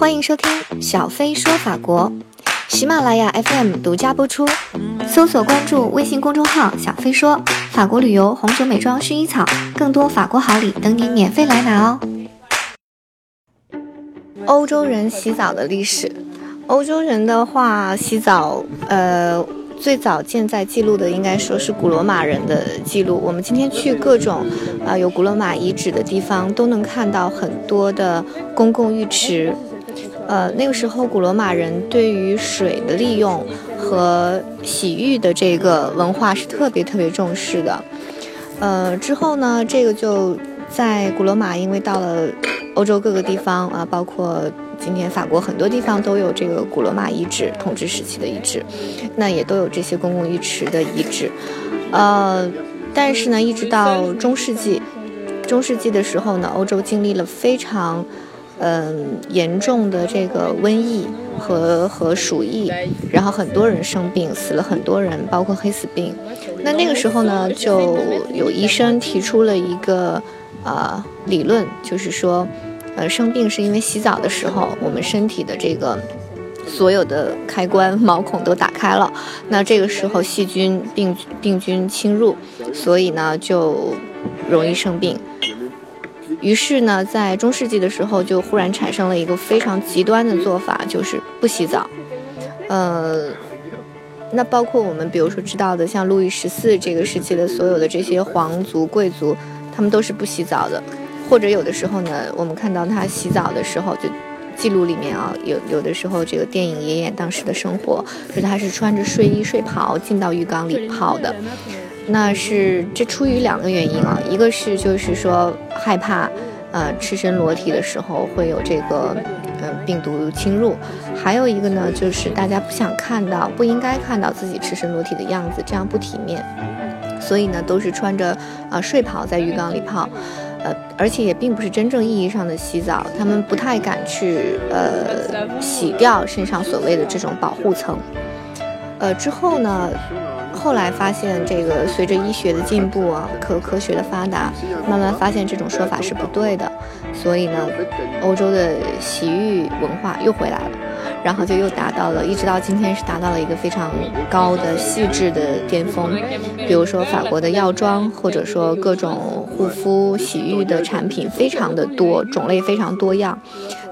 欢迎收听小飞说法国，喜马拉雅 FM 独家播出。搜索关注微信公众号“小飞说法国旅游、红酒、美妆、薰衣草”，更多法国好礼等你免费来拿哦。欧洲人洗澡的历史，欧洲人的话洗澡，呃。最早建在记录的应该说是古罗马人的记录。我们今天去各种啊有古罗马遗址的地方，都能看到很多的公共浴池。呃，那个时候古罗马人对于水的利用和洗浴的这个文化是特别特别重视的。呃，之后呢，这个就在古罗马，因为到了欧洲各个地方啊，包括。今天法国很多地方都有这个古罗马遗址统治时期的遗址，那也都有这些公共浴池的遗址，呃，但是呢，一直到中世纪，中世纪的时候呢，欧洲经历了非常，嗯严重的这个瘟疫和和鼠疫，然后很多人生病，死了很多人，包括黑死病。那那个时候呢，就有医生提出了一个呃理论，就是说。呃，生病是因为洗澡的时候，我们身体的这个所有的开关、毛孔都打开了，那这个时候细菌、病病菌侵入，所以呢就容易生病。于是呢，在中世纪的时候，就忽然产生了一个非常极端的做法，就是不洗澡。呃，那包括我们比如说知道的，像路易十四这个时期的所有的这些皇族贵族，他们都是不洗澡的。或者有的时候呢，我们看到他洗澡的时候，就记录里面啊，有有的时候这个电影也演当时的生活，说他是穿着睡衣睡袍进到浴缸里泡的，那是这出于两个原因啊，一个是就是说害怕，呃，赤身裸体的时候会有这个呃病毒侵入，还有一个呢就是大家不想看到，不应该看到自己赤身裸体的样子，这样不体面，所以呢都是穿着啊睡袍在浴缸里泡。呃，而且也并不是真正意义上的洗澡，他们不太敢去呃洗掉身上所谓的这种保护层。呃，之后呢，后来发现这个随着医学的进步啊，科科学的发达，慢慢发现这种说法是不对的，所以呢，欧洲的洗浴文化又回来了。然后就又达到了，一直到今天是达到了一个非常高的细致的巅峰。比如说法国的药妆，或者说各种护肤、洗浴的产品，非常的多，种类非常多样。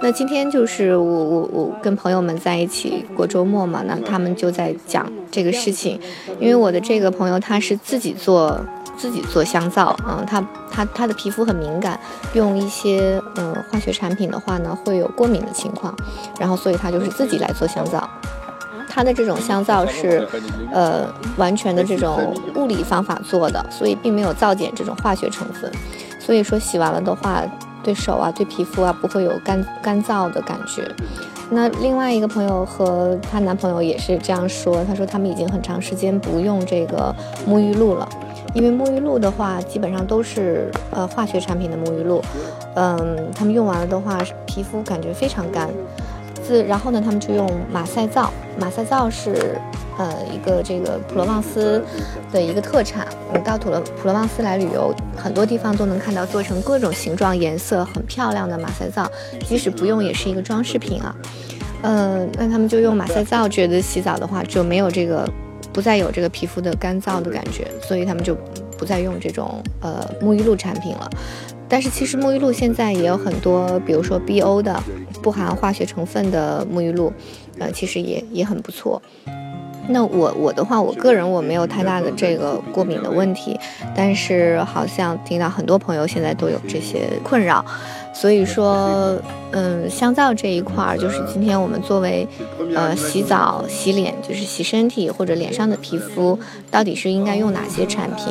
那今天就是我我我跟朋友们在一起过周末嘛，那他们就在讲这个事情，因为我的这个朋友他是自己做。自己做香皂，啊，他他他的皮肤很敏感，用一些嗯化学产品的话呢，会有过敏的情况，然后所以他就是自己来做香皂。他的这种香皂是，呃，完全的这种物理方法做的，所以并没有皂碱这种化学成分，所以说洗完了的话，对手啊，对皮肤啊，不会有干干燥的感觉。那另外一个朋友和她男朋友也是这样说，他说他们已经很长时间不用这个沐浴露了。因为沐浴露的话，基本上都是呃化学产品的沐浴露，嗯，他们用完了的话，皮肤感觉非常干。自然后呢，他们就用马赛皂，马赛皂是呃一个这个普罗旺斯的一个特产。你到普罗普罗旺斯来旅游，很多地方都能看到做成各种形状、颜色很漂亮的马赛皂，即使不用也是一个装饰品啊。嗯，那他们就用马赛皂，觉得洗澡的话就没有这个。不再有这个皮肤的干燥的感觉，所以他们就不再用这种呃沐浴露产品了。但是其实沐浴露现在也有很多，比如说 BO 的不含化学成分的沐浴露，呃，其实也也很不错。那我我的话，我个人我没有太大的这个过敏的问题，但是好像听到很多朋友现在都有这些困扰。所以说，嗯，香皂这一块儿，就是今天我们作为，呃，洗澡、洗脸，就是洗身体或者脸上的皮肤，到底是应该用哪些产品？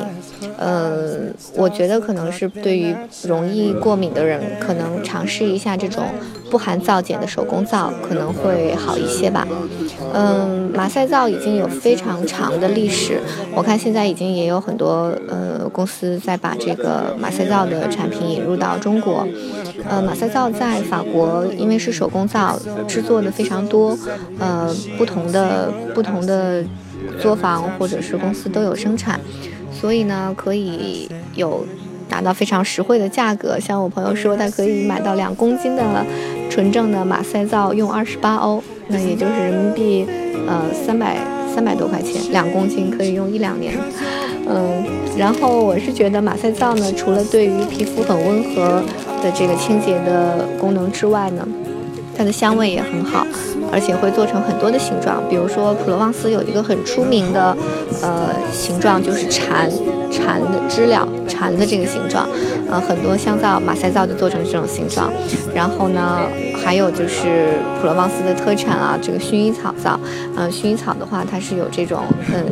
呃，我觉得可能是对于容易过敏的人，可能尝试一下这种不含皂碱的手工皂，可能会好一些吧。嗯，马赛皂已经有非常长的历史，我看现在已经也有很多呃公司在把这个马赛皂的产品引入到中国。呃，马赛皂在法国，因为是手工皂，制作的非常多，呃，不同的不同的作坊或者是公司都有生产，所以呢，可以有达到非常实惠的价格。像我朋友说，他可以买到两公斤的纯正的马赛皂用二十八欧，那也就是人民币呃三百三百多块钱，两公斤可以用一两年。嗯，然后我是觉得马赛皂呢，除了对于皮肤很温和的这个清洁的功能之外呢，它的香味也很好。而且会做成很多的形状，比如说普罗旺斯有一个很出名的，呃，形状就是蝉，蝉的知了，蝉的这个形状，呃，很多香皂、马赛皂就做成这种形状。然后呢，还有就是普罗旺斯的特产啊，这个薰衣草皂，呃，薰衣草的话，它是有这种嗯，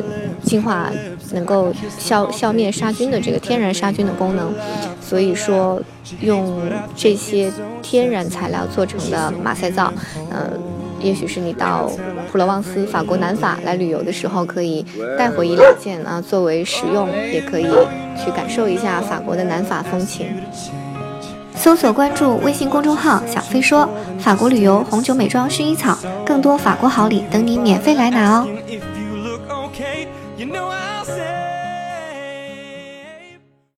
净化，能够消消灭杀菌的这个天然杀菌的功能。所以说，用这些天然材料做成的马赛皂，嗯。也许是你到普罗旺斯、法国南法来旅游的时候，可以带回一两件啊，作为食用，也可以去感受一下法国的南法风情。搜索关注微信公众号“小飞说法国旅游、红酒、美妆、薰衣草”，更多法国好礼等你免费来拿哦。